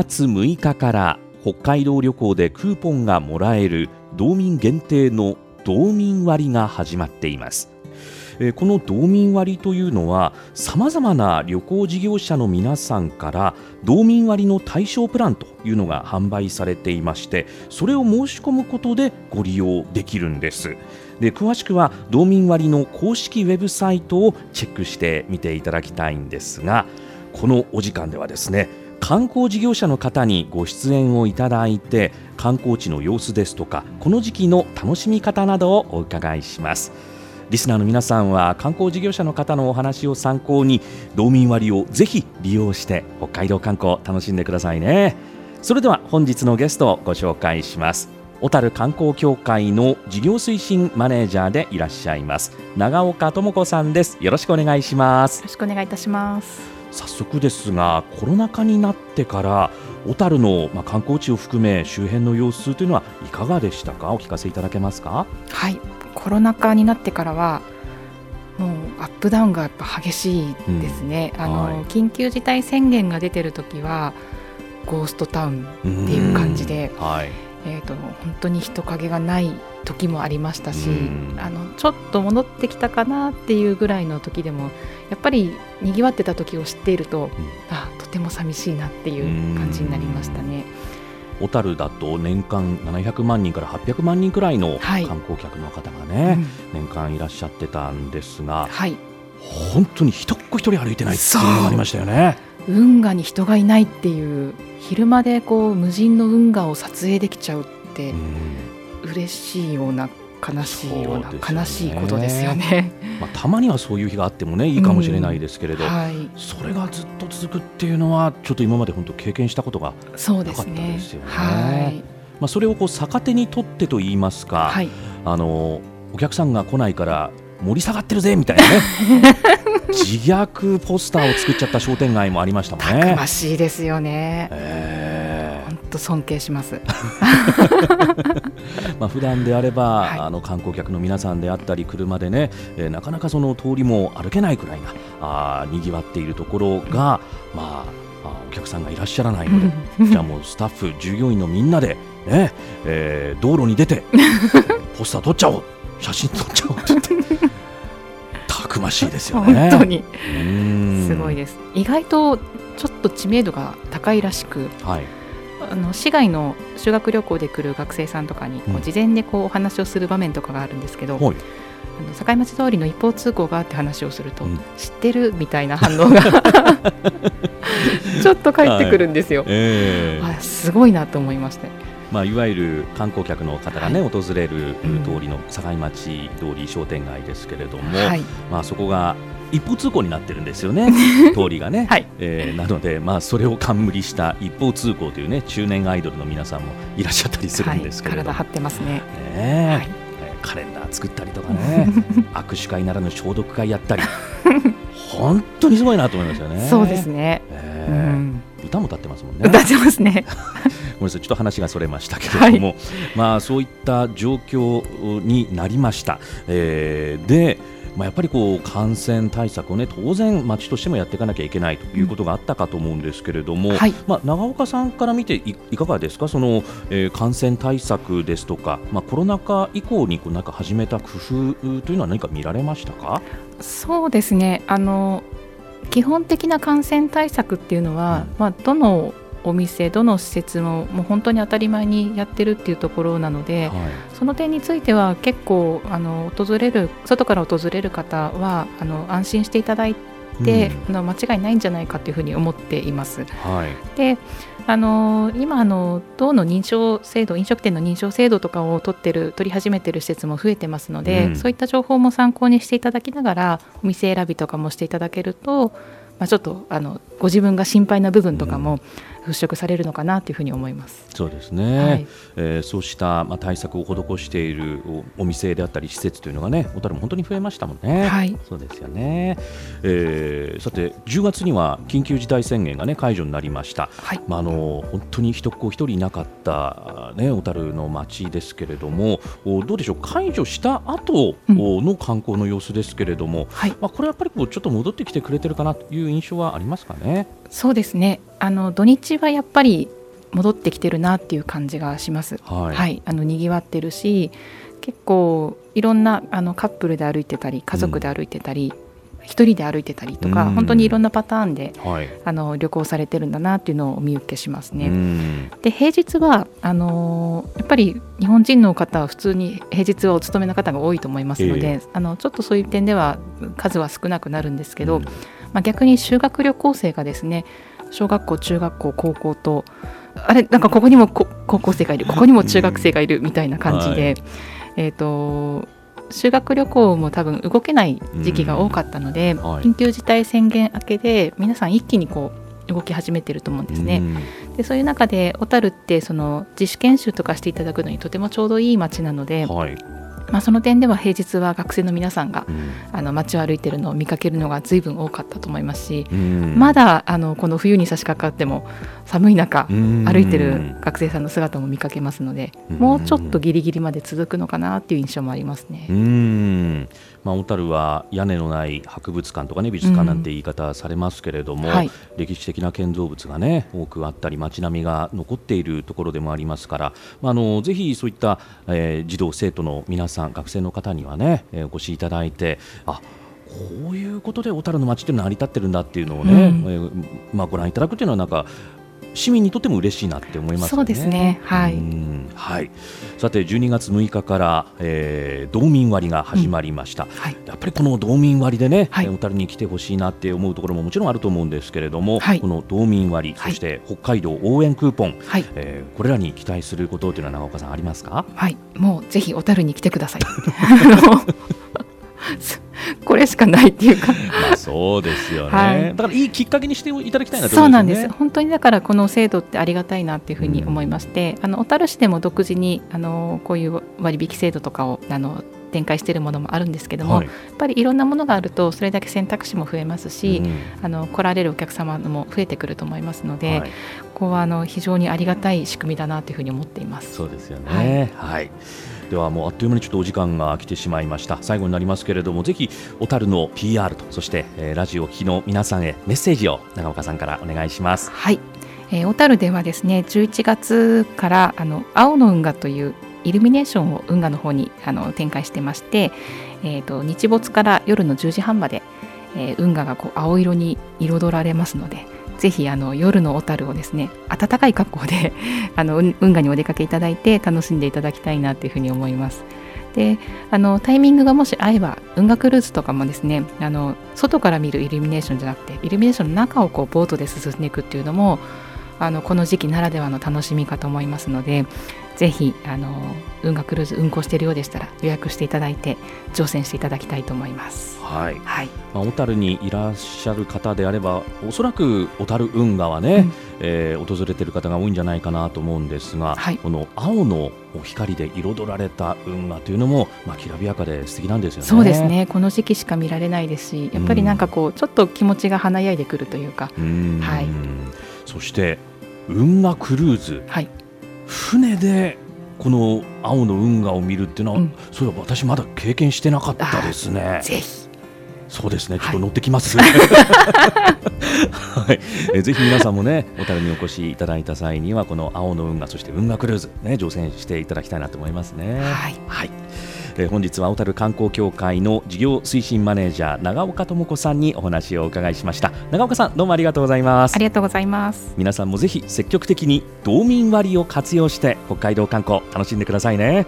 月6日から北海道旅行でクーポンがもらえる道民限定の道民割が始まっています。この道民割というのはさまざまな旅行事業者の皆さんから道民割の対象プランというのが販売されていましてそれを申し込むことでご利用できるんです。で詳しくは道民割の公式ウェブサイトをチェックしてみていただきたいんですがこのお時間ではですね観光事業者の方にご出演をいただいて観光地の様子ですとかこの時期の楽しみ方などをお伺いします。リスナーの皆さんは観光事業者の方のお話を参考に道民割をぜひ利用して北海道観光楽しんでくださいね。それでは本日のゲストをご紹介します。小樽観光協会の事業推進マネージャーでいらっしゃいます長岡智子さんです。よろしくお願いします。よろしくお願いいたします。早速ですがコロナ禍になってから小樽の、まあ、観光地を含め周辺の様子というのはいかがでしたか？お聞かせいただけますか？はい、コロナ禍になってからはもうアップダウンがやっぱ激しいですね。あの、はい。緊急事態宣言が出てる時はゴーストタウンっていう感じではいえっ、と本当に人影がない時もありましたしうん、あのちょっと戻ってきたかなっていうぐらいの時でもやっぱり賑わってた時を知っていると、あとても寂しいなっていう感じになりましたね。小樽だと年間700万人から800万人くらいのはい。観光客の方がうね、ん。年間いらっしゃってたんですがはい、本当に一っ子一人歩いてないっていうのがありましたよね。運河に人がいないっていう昼間でこう無人の運河を撮影できちゃうってうん。嬉しいような悲しいようなね。悲しいことですよね。まあ、たまにはそういう日があってもねいいかもしれないですけれど、はい、それがずっと続くっていうのはちょっと今まで本当経験したことが、なかったねですよね。はい、まあ、それをこう逆手にとってと言いますか、はい、あのお客さんが来ないから盛り下がってるぜみたいなね 自虐ポスターを作っちゃった商店街もありましたもんたくね。ましいですよね。え本当尊敬します。ー まあ普段であれば、はいあの観光客の皆さんであったり車でね、えーなかなかその通りも歩けないくらいなあーにぎわっているところが、まあ、あお客さんがいらっしゃらないので じゃあもうスタッフ従業員のみんなで、ねえー道路に出てポスター撮っちゃおう写真撮っちゃおうって言ってたくましいですよね。本当にうんすごいです。意外とちょっと知名度が高いらしく、はいあの市外の修学旅行で来る学生さんとかにこう事前でこうお話をする場面とかがあるんですけど、はいあの境町通りの一方通行があって話をすると、うん知ってるみたいな反応が ちょっと返ってくるんですよ。えーあすごいなと思いました。まあ、いわゆる観光客の方が、ねは訪れるうん通りの境町通り商店街ですけれども、はい、まあ、そこが一方通行になってるんですよね、通りがね。はい、えーなので、まあ、それを冠した一方通行というね中年アイドルの皆さんもいらっしゃったりするんですけれども、体張ってますね。ねえーカレンダー作ったりとかね 握手会ならぬ消毒会やったり本当にすごいなと思いますよね。そうですね。えーうん、歌も歌ってますもんね。歌ってますね。ごめんなさい、ちょっと話がそれましたけれども、まあそういった状況になりました。えーで、まあ、やっぱりこう感染対策をね当然町としてもやっていかなきゃいけないということがあったかと思うんですけれども、はい。まあ、長岡さんから見ていいかがですか？その、えー感染対策ですとか、まあ、コロナ禍以降にこうなんか始めた工夫というのは何か見られましたか、そうですね。あの基本的な感染対策っていうのは、うん。まあどのお店どの施設ももう本当に当たり前にやってるっていうところなので、はい。その点については結構あの訪れる外から訪れる方はあの安心していただいて、あの間違いないんじゃないかというふうに思っています。うんはい。であの今あの道の認証制度飲食店の認証制度とかを取ってる取り始めてる施設も増えてますので、うん。そういった情報も参考にしていただきながらお店選びとかもしていただけると、まあ、ちょっとあのご自分が心配な部分とかも払拭されるのかなというふうに思います。そうですね、はいえーそうした、まあ、対策を施しているおお店であったり施設というのがね小樽も本当に増えましたもんね。はいそうですよね、えーさて10月には緊急事態宣言が、ね、解除になりました。はいまあ、あの本当に一っ子一人いなかった、ね、小樽の街ですけれどもおどうでしょう解除した後の観光の様子ですけれども、はいまあ、これやっぱりこうちょっと戻ってきてくれてるかなという印象はありますかね？ね。そうですね。あの土日はやっぱり戻ってきてるなっていう感じがします。はい、はい、あの賑わってるし結構いろんなあのカップルで歩いてたり家族で歩いてたり、一人で歩いてたりとか、うん。本当にいろんなパターンではい。あの旅行されてるんだなっていうのをお見受けしますうね。ん。で平日はあのーやっぱり日本人の方は普通に平日はお勤めの方が多いと思いますので、え。あのちょっとそういう点では数は少なくなるんですけど、うんまあ、逆に修学旅行生がですね小学校中学校高校とあれなんかここにもこ高校生がいるここにも中学生がいるみたいな感じで、えっ、と修学旅行も多分動けない時期が多かったので、うん。はい。緊急事態宣言明けで皆さん一気にこう動き始めてると思うんですね。うん。でそういう中で小樽ってその自主研修とかしていただくのにとてもちょうどいい街なので、はいまあ、その点では平日は学生の皆さんがうん。あの街を歩いてるのを見かけるのが随分多かったと思いますし、うん。まだあのこの冬に差し掛かっても寒い中うん。歩いてる学生さんの姿も見かけますので、うん。もうちょっとギリギリまで続くのかなっていう印象もありますね。うんまあ、小樽は屋根のない博物館とかね美術館なんて言い方されますけれども、はい。歴史的な建造物がね多くあったり街並みが残っているところでもありますから、まあ、あのぜひそういった、えー児童生徒の皆さん学生の方にはね、えーお越しいただいてあこういうことで小樽の街って成り立ってるんだっていうのをね、うん。えーまあ、ご覧いただくっていうのはなんか市民にとっても嬉しいなって思いますよね。そうですね。はい。うん。はい、さて12月6日から、えー道民割が始まりました、はい。やっぱりこの道民割でね、はい。えー小樽に来てほしいなって思うところももちろんあると思うんですけれども、はい。この道民割、はいそして北海道応援クーポン、はい。えーこれらに期待することというのは長岡さんありますか？はい、もうぜひ小樽に来てください。あの これしかないっていうか。まあそうですよね、はいだからいいきっかけにしていただきたいなとそう。なんです。本当にだからこの制度ってありがたいなっていうふうに思いまして、あの小樽市でも独自にあのこういう割引制度とかをあの展開しているものもあるんですけども、はいやっぱりいろんなものがあるとそれだけ選択肢も増えますし、うんあの来られるお客様も増えてくると思いますので、はいここはあの非常にありがたい仕組みだなというふうに思っています。そうですよね。はい。ではもうあっという間にちょっとお時間が来てしまいました。最後になりますけれども、ぜひ小樽の PR とそして、えーラジオを聴きの皆さんへメッセージを長岡さんからお願いします。はい、えー小樽ではですね11月からあの青の運河というイルミネーションを運河の方にあの展開してまして、えー、と日没から夜の10時半まで、えー運河がこう青色に彩られますのでぜひあの夜の小樽をですね暖かい格好で あの運河にお出かけいただいて楽しんでいただきたいなというふうに思います。であのタイミングがもし合えば運河クルーズとかもですねあの外から見るイルミネーションじゃなくてイルミネーションの中をこうボートで進んでいくっていうのもあのこの時期ならではの楽しみかと思いますのでぜひあの運河クルーズ運航しているようでしたら予約していただいて乗船していただきたいと思います。はい。はい、まあ、小樽にいらっしゃる方であれば、おそらく小樽運河はね、うん。えー訪れている方が多いんじゃないかなと思うんですが、はい。この青のお光で彩られた運河というのも、まあ、きらびやかで素敵なんですよね。そうです。ね。この時期しか見られないですしやっぱりなんかこうちょっと気持ちが華やいでくるというか、うん。はい。そして運河クルーズ。はい、船でこの青の運河を見るっていうのは、うんそういえば私まだ経験してなかったですね。ぜひそうですね。ちょっはいと乗ってきます。はい。えぜひ皆さんもね、小樽にお越しいただいた際にはこの青の運河そして運河クルーズね乗船していただきたいなと思いますね。はいはい。えー本日は小樽観光協会の事業推進マネージャー長岡智子さんにお話をお伺いしました。長岡さんどうもありがとうございますあ。りがとうございます。皆さんもぜひ積極的に道民割を活用して北海道観光楽しんでくださいね。